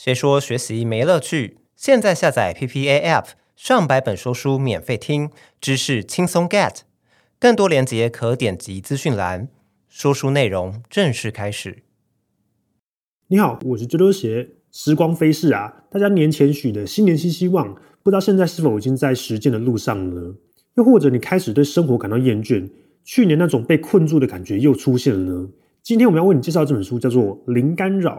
谁说学习没乐趣？现在下载 PPA App，上百本说书免费听，知识轻松 get。更多链接可点击资讯栏。说书内容正式开始。你好，我是周周鞋。时光飞逝啊，大家年前许的新年新希望，不知道现在是否已经在实践的路上呢？又或者你开始对生活感到厌倦，去年那种被困住的感觉又出现了呢？今天我们要为你介绍这本书，叫做《零干扰》。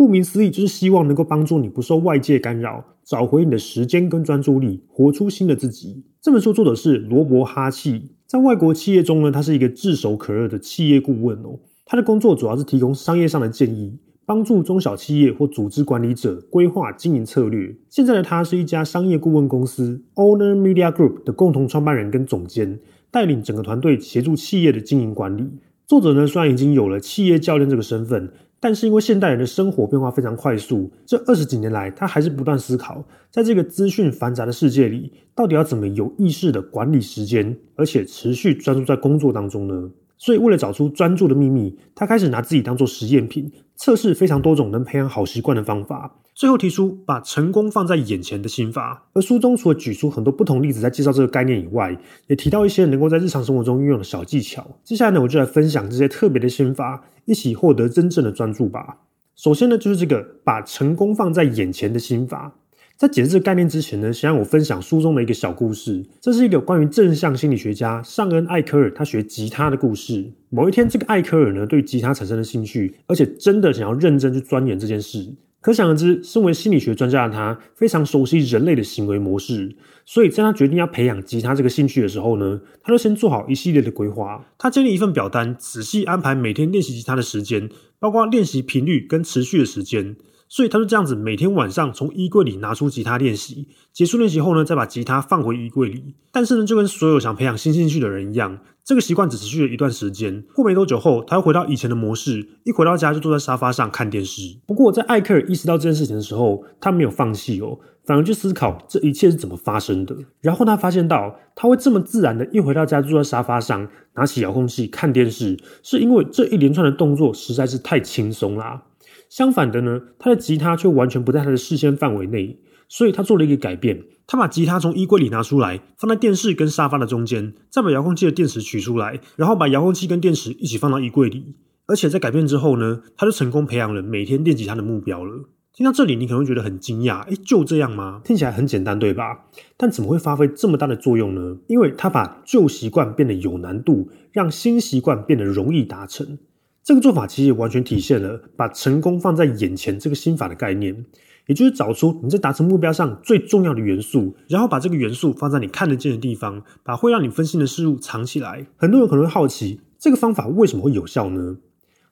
顾名思义，就是希望能够帮助你不受外界干扰，找回你的时间跟专注力，活出新的自己。这本书作者是罗伯·哈契，在外国企业中呢，他是一个炙手可热的企业顾问哦。他的工作主要是提供商业上的建议，帮助中小企业或组织管理者规划经营策略。现在的他是一家商业顾问公司 Owner Media Group 的共同创办人跟总监，带领整个团队协助企业的经营管理。作者呢，虽然已经有了企业教练这个身份，但是因为现代人的生活变化非常快速，这二十几年来，他还是不断思考，在这个资讯繁杂的世界里，到底要怎么有意识的管理时间，而且持续专注在工作当中呢？所以，为了找出专注的秘密，他开始拿自己当做实验品，测试非常多种能培养好习惯的方法。最后提出把成功放在眼前的心法。而书中除了举出很多不同例子在介绍这个概念以外，也提到一些能够在日常生活中运用的小技巧。接下来呢，我就来分享这些特别的心法，一起获得真正的专注吧。首先呢，就是这个把成功放在眼前的心法。在解释这个概念之前呢，先让我分享书中的一个小故事。这是一个关于正向心理学家尚恩·艾科尔他学吉他的故事。某一天，这个艾科尔呢对吉他产生了兴趣，而且真的想要认真去钻研这件事。可想而知，身为心理学专家的他非常熟悉人类的行为模式，所以在他决定要培养吉他这个兴趣的时候呢，他就先做好一系列的规划。他建立一份表单，仔细安排每天练习吉他的时间，包括练习频率跟持续的时间。所以他就这样子，每天晚上从衣柜里拿出吉他练习，结束练习后呢，再把吉他放回衣柜里。但是呢，就跟所有想培养新兴趣的人一样，这个习惯只持续了一段时间。过没多久后，他又回到以前的模式，一回到家就坐在沙发上看电视。不过，在艾克尔意识到这件事情的时候，他没有放弃哦，反而去思考这一切是怎么发生的。然后他发现到，他会这么自然的一回到家坐在沙发上，拿起遥控器看电视，是因为这一连串的动作实在是太轻松啦。相反的呢，他的吉他却完全不在他的视线范围内，所以他做了一个改变。他把吉他从衣柜里拿出来，放在电视跟沙发的中间，再把遥控器的电池取出来，然后把遥控器跟电池一起放到衣柜里。而且在改变之后呢，他就成功培养了每天练吉他的目标了。听到这里，你可能会觉得很惊讶，诶，就这样吗？听起来很简单，对吧？但怎么会发挥这么大的作用呢？因为他把旧习惯变得有难度，让新习惯变得容易达成。这个做法其实也完全体现了把成功放在眼前这个心法的概念，也就是找出你在达成目标上最重要的元素，然后把这个元素放在你看得见的地方，把会让你分心的事物藏起来。很多人可能会好奇，这个方法为什么会有效呢？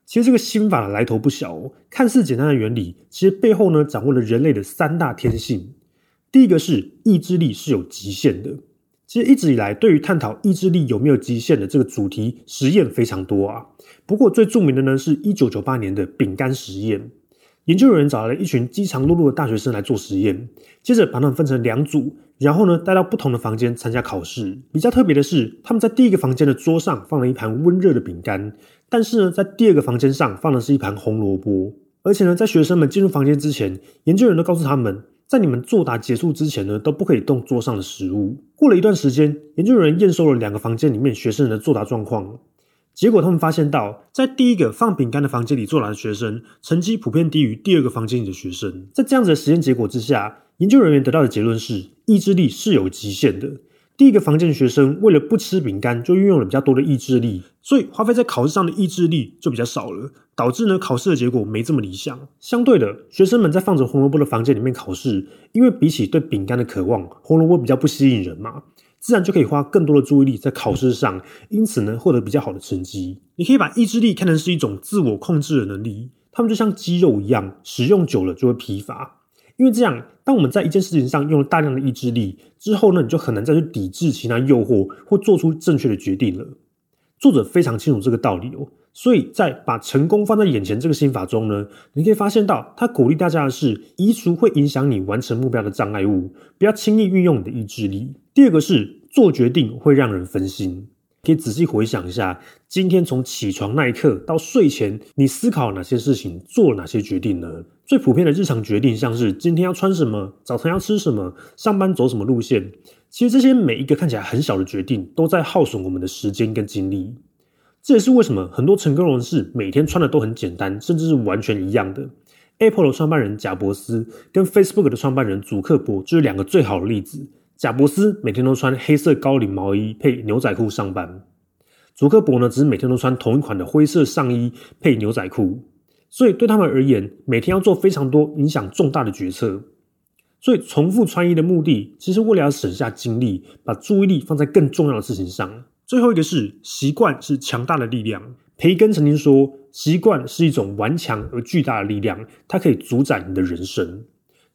其实这个心法的来头不小哦，看似简单的原理，其实背后呢掌握了人类的三大天性。第一个是意志力是有极限的。其实一直以来，对于探讨意志力有没有极限的这个主题，实验非常多啊。不过最著名的呢，是一九九八年的饼干实验。研究人员找来了一群饥肠辘辘的大学生来做实验，接着把他们分成两组，然后呢带到不同的房间参加考试。比较特别的是，他们在第一个房间的桌上放了一盘温热的饼干，但是呢，在第二个房间上放的是一盘红萝卜。而且呢，在学生们进入房间之前，研究人员都告诉他们，在你们作答结束之前呢，都不可以动桌上的食物。过了一段时间，研究人员验收了两个房间里面学生的作答状况，结果他们发现到，在第一个放饼干的房间里作答的学生，成绩普遍低于第二个房间里的学生。在这样子的实验结果之下，研究人员得到的结论是，意志力是有极限的。第一个房间的学生为了不吃饼干，就运用了比较多的意志力，所以花费在考试上的意志力就比较少了，导致呢考试的结果没这么理想。相对的，学生们在放着红萝卜的房间里面考试，因为比起对饼干的渴望，红萝卜比较不吸引人嘛，自然就可以花更多的注意力在考试上，因此呢获得比较好的成绩。你可以把意志力看成是一种自我控制的能力，它们就像肌肉一样，使用久了就会疲乏。因为这样，当我们在一件事情上用了大量的意志力之后呢，你就很难再去抵制其他诱惑或做出正确的决定了。作者非常清楚这个道理哦，所以在把成功放在眼前这个心法中呢，你可以发现到他鼓励大家的是移除会影响你完成目标的障碍物，不要轻易运用你的意志力。第二个是做决定会让人分心。可以仔细回想一下，今天从起床那一刻到睡前，你思考哪些事情，做了哪些决定呢？最普遍的日常决定，像是今天要穿什么，早餐要吃什么，上班走什么路线。其实这些每一个看起来很小的决定，都在耗损我们的时间跟精力。这也是为什么很多成功人士每天穿的都很简单，甚至是完全一样的。Apple 的创办人贾伯斯跟 Facebook 的创办人祖克伯就是两个最好的例子。贾伯斯每天都穿黑色高领毛衣配牛仔裤上班，祖克伯呢只是每天都穿同一款的灰色上衣配牛仔裤。所以对他们而言，每天要做非常多影响重大的决策。所以重复穿衣的目的，其实为了要省下精力，把注意力放在更重要的事情上。最后一个是习惯是强大的力量。培根曾经说，习惯是一种顽强而巨大的力量，它可以主宰你的人生。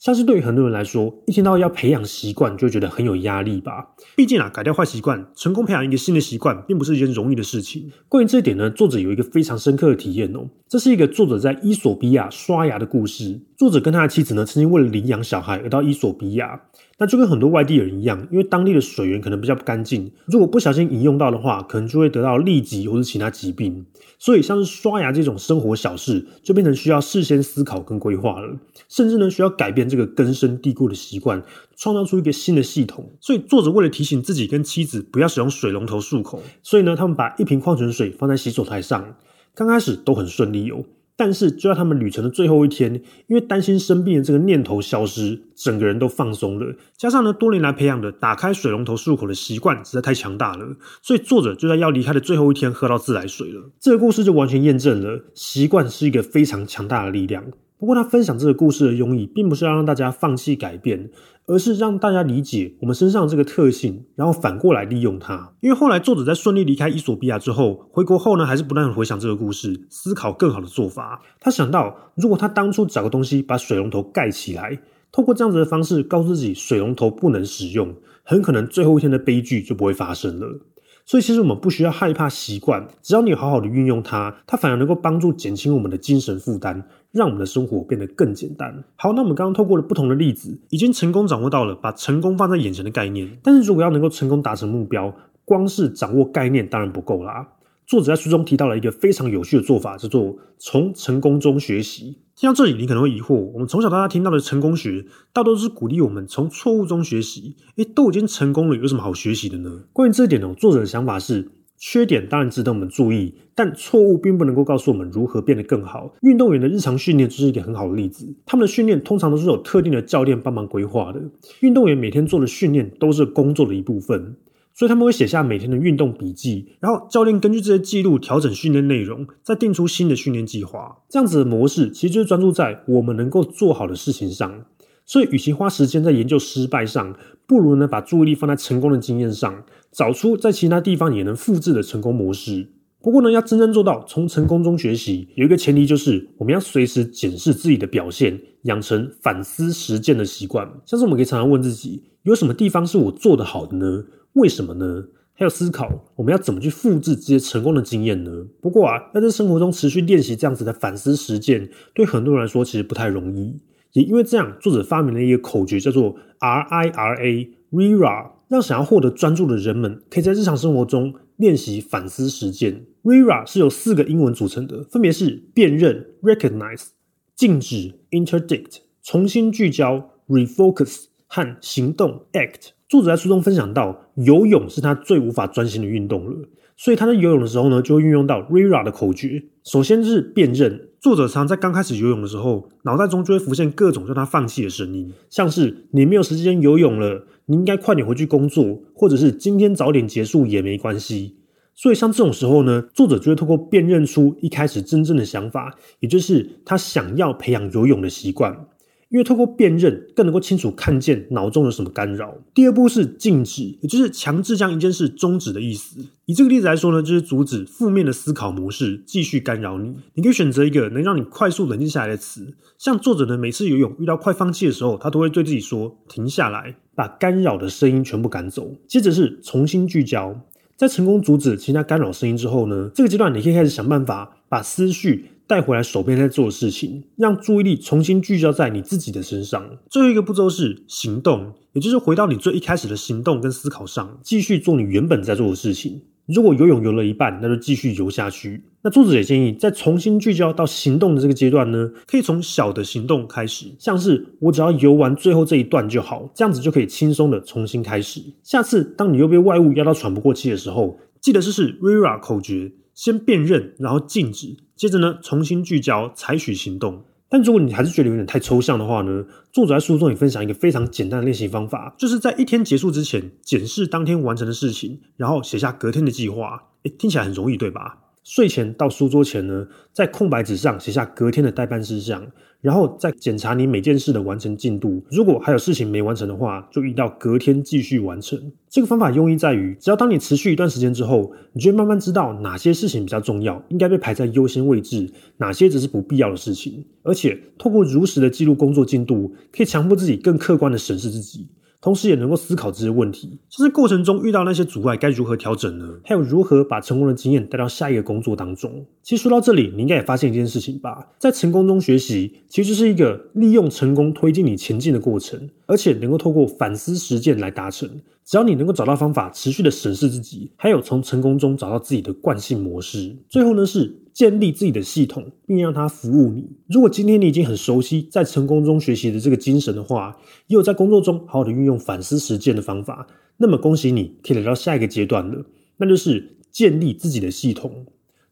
像是对于很多人来说，一听到要培养习惯，就觉得很有压力吧。毕竟啊，改掉坏习惯，成功培养一个新的习惯，并不是一件容易的事情。关于这一点呢，作者有一个非常深刻的体验哦。这是一个作者在伊索比亚刷牙的故事。作者跟他的妻子呢，曾经为了领养小孩而到伊索比亚。那就跟很多外地人一样，因为当地的水源可能比较不干净，如果不小心饮用到的话，可能就会得到痢疾或者其他疾病。所以像是刷牙这种生活小事，就变成需要事先思考跟规划了，甚至呢需要改变这个根深蒂固的习惯，创造出一个新的系统。所以作者为了提醒自己跟妻子不要使用水龙头漱口，所以呢他们把一瓶矿泉水放在洗手台上，刚开始都很顺利哦。但是，就在他们旅程的最后一天，因为担心生病的这个念头消失，整个人都放松了。加上呢，多年来培养的打开水龙头漱口的习惯实在太强大了，所以作者就在要离开的最后一天喝到自来水了。这个故事就完全验证了，习惯是一个非常强大的力量。不过，他分享这个故事的用意，并不是要让大家放弃改变，而是让大家理解我们身上这个特性，然后反过来利用它。因为后来作者在顺利离开伊索比亚之后，回国后呢，还是不断回想这个故事，思考更好的做法。他想到，如果他当初找个东西把水龙头盖起来，透过这样子的方式告诉自己水龙头不能使用，很可能最后一天的悲剧就不会发生了。所以，其实我们不需要害怕习惯，只要你好好的运用它，它反而能够帮助减轻我们的精神负担，让我们的生活变得更简单。好，那我们刚刚透过了不同的例子，已经成功掌握到了把成功放在眼前的概念。但是如果要能够成功达成目标，光是掌握概念当然不够啦。作者在书中提到了一个非常有趣的做法，叫做从成功中学习。听到这里，你可能会疑惑：我们从小到大听到的成功学，大多都是鼓励我们从错误中学习。诶，都已经成功了，有什么好学习的呢？关于这一点呢，作者的想法是：缺点当然值得我们注意，但错误并不能够告诉我们如何变得更好。运动员的日常训练就是一个很好的例子。他们的训练通常都是有特定的教练帮忙规划的。运动员每天做的训练都是工作的一部分。所以他们会写下每天的运动笔记，然后教练根据这些记录调整训练内容，再定出新的训练计划。这样子的模式其实就是专注在我们能够做好的事情上。所以，与其花时间在研究失败上，不如呢把注意力放在成功的经验上，找出在其他地方也能复制的成功模式。不过呢，要真正做到从成功中学习，有一个前提就是我们要随时检视自己的表现，养成反思实践的习惯。像是我们可以常常问自己，有什么地方是我做得好的呢？为什么呢？还有思考，我们要怎么去复制这些成功的经验呢？不过啊，要在生活中持续练习这样子的反思实践，对很多人来说其实不太容易。也因为这样，作者发明了一个口诀，叫做 R I R A，RIRA，让想要获得专注的人们可以在日常生活中练习反思实践。RIRA 是由四个英文组成的，分别是辨认 （Recognize）、禁止 （Interdict）、重新聚焦 （Refocus） 和行动 （Act）。作者在书中分享到，游泳是他最无法专心的运动了，所以他在游泳的时候呢，就会运用到 RIRA 的口诀。首先是辨认，作者常在刚开始游泳的时候，脑袋中就会浮现各种叫他放弃的声音，像是你没有时间游泳了，你应该快点回去工作，或者是今天早点结束也没关系。所以像这种时候呢，作者就会透过辨认出一开始真正的想法，也就是他想要培养游泳的习惯。因为透过辨认，更能够清楚看见脑中有什么干扰。第二步是静止，也就是强制将一件事终止的意思。以这个例子来说呢，就是阻止负面的思考模式继续干扰你。你可以选择一个能让你快速冷静下来的词，像作者呢，每次游泳遇到快放弃的时候，他都会对自己说：“停下来，把干扰的声音全部赶走。”接着是重新聚焦，在成功阻止其他干扰声音之后呢，这个阶段你可以开始想办法把思绪。带回来手边在做的事情，让注意力重新聚焦在你自己的身上。最后一个步骤是行动，也就是回到你最一开始的行动跟思考上，继续做你原本在做的事情。如果游泳游了一半，那就继续游下去。那作者也建议，在重新聚焦到行动的这个阶段呢，可以从小的行动开始，像是我只要游完最后这一段就好，这样子就可以轻松的重新开始。下次当你又被外物压到喘不过气的时候，记得试试 RERA 口诀，先辨认，然后静止，接着呢重新聚焦，采取行动。但如果你还是觉得有点太抽象的话呢，作者在书中也分享一个非常简单的练习方法，就是在一天结束之前检视当天完成的事情，然后写下隔天的计划。诶，听起来很容易，对吧？睡前到书桌前呢，在空白纸上写下隔天的待办事项。然后再检查你每件事的完成进度，如果还有事情没完成的话，就移到隔天继续完成。这个方法用意在于，只要当你持续一段时间之后，你就会慢慢知道哪些事情比较重要，应该被排在优先位置，哪些只是不必要的事情。而且透过如实的记录工作进度，可以强迫自己更客观的审视自己。同时也能够思考这些问题，就是过程中遇到那些阻碍该如何调整呢？还有如何把成功的经验带到下一个工作当中？其实说到这里，你应该也发现一件事情吧，在成功中学习，其实是一个利用成功推进你前进的过程，而且能够透过反思实践来达成。只要你能够找到方法，持续的审视自己，还有从成功中找到自己的惯性模式，最后呢是建立自己的系统，并让它服务你。如果今天你已经很熟悉在成功中学习的这个精神的话，也有在工作中好好的运用反思实践的方法，那么恭喜你，可以来到下一个阶段了，那就是建立自己的系统。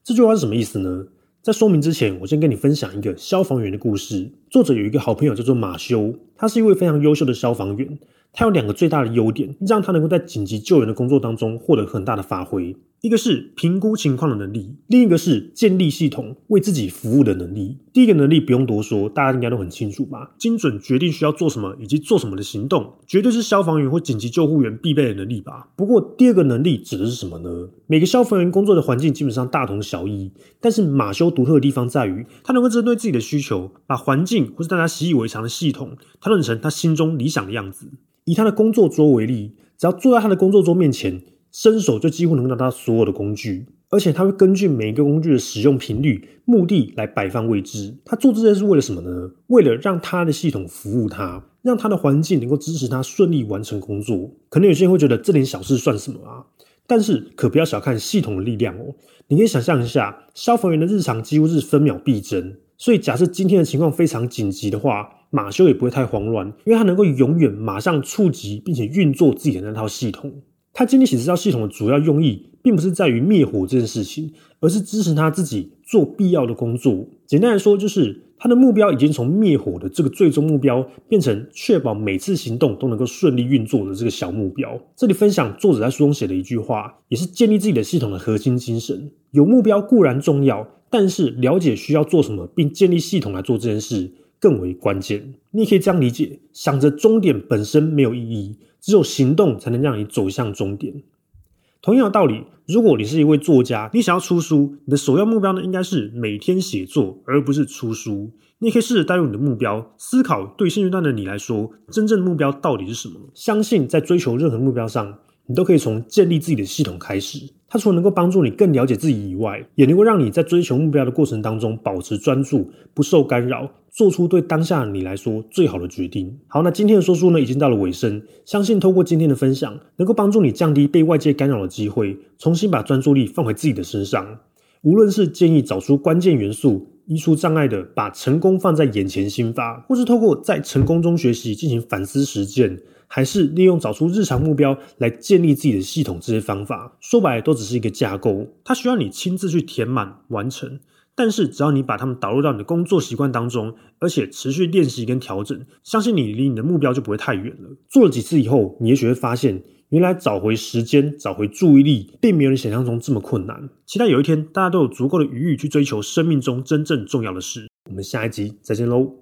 这句话是什么意思呢？在说明之前，我先跟你分享一个消防员的故事。作者有一个好朋友叫做马修，他是一位非常优秀的消防员。他有两个最大的优点，让他能够在紧急救援的工作当中获得很大的发挥。一个是评估情况的能力，另一个是建立系统、为自己服务的能力。第一个能力不用多说，大家应该都很清楚吧？精准决定需要做什么以及做什么的行动，绝对是消防员或紧急救护员必备的能力吧？不过第二个能力指的是什么呢？每个消防员工作的环境基本上大同小异，但是马修独特的地方在于，他能够针对自己的需求，把环境或是大家习以为常的系统，调整成他心中理想的样子。以他的工作桌为例，只要坐在他的工作桌面前，伸手就几乎能拿到所有的工具，而且他会根据每一个工具的使用频率、目的来摆放位置。他做这些是为了什么呢？为了让他的系统服务他，让他的环境能够支持他顺利完成工作。可能有些人会觉得这点小事算什么啊？但是可不要小看系统的力量哦。你可以想象一下，消防员的日常几乎是分秒必争，所以假设今天的情况非常紧急的话，马修也不会太慌乱，因为他能够永远马上触及并且运作自己的那套系统。他建立起这套系统的主要用意，并不是在于灭火这件事情，而是支持他自己做必要的工作。简单来说，就是他的目标已经从灭火的这个最终目标，变成确保每次行动都能够顺利运作的这个小目标。这里分享作者在书中写的一句话，也是建立自己的系统的核心精神：有目标固然重要，但是了解需要做什么，并建立系统来做这件事。更为关键，你也可以这样理解：想着终点本身没有意义，只有行动才能让你走向终点。同样的道理，如果你是一位作家，你想要出书，你的首要目标呢，应该是每天写作，而不是出书。你也可以试着带入你的目标，思考对现阶段的你来说，真正的目标到底是什么？相信在追求任何目标上，你都可以从建立自己的系统开始。它除了能够帮助你更了解自己以外，也能够让你在追求目标的过程当中保持专注，不受干扰，做出对当下你来说最好的决定。好，那今天的说书呢，已经到了尾声，相信透过今天的分享，能够帮助你降低被外界干扰的机会，重新把专注力放回自己的身上。无论是建议找出关键元素，移除障碍的，把成功放在眼前心发，或是透过在成功中学习进行反思实践。还是利用找出日常目标来建立自己的系统，这些方法说白了都只是一个架构，它需要你亲自去填满完成。但是只要你把它们导入到你的工作习惯当中，而且持续练习跟调整，相信你离你的目标就不会太远了。做了几次以后，你也许会发现，原来找回时间、找回注意力，并没有你想象中这么困难。期待有一天，大家都有足够的余裕去追求生命中真正重要的事。我们下一集再见喽。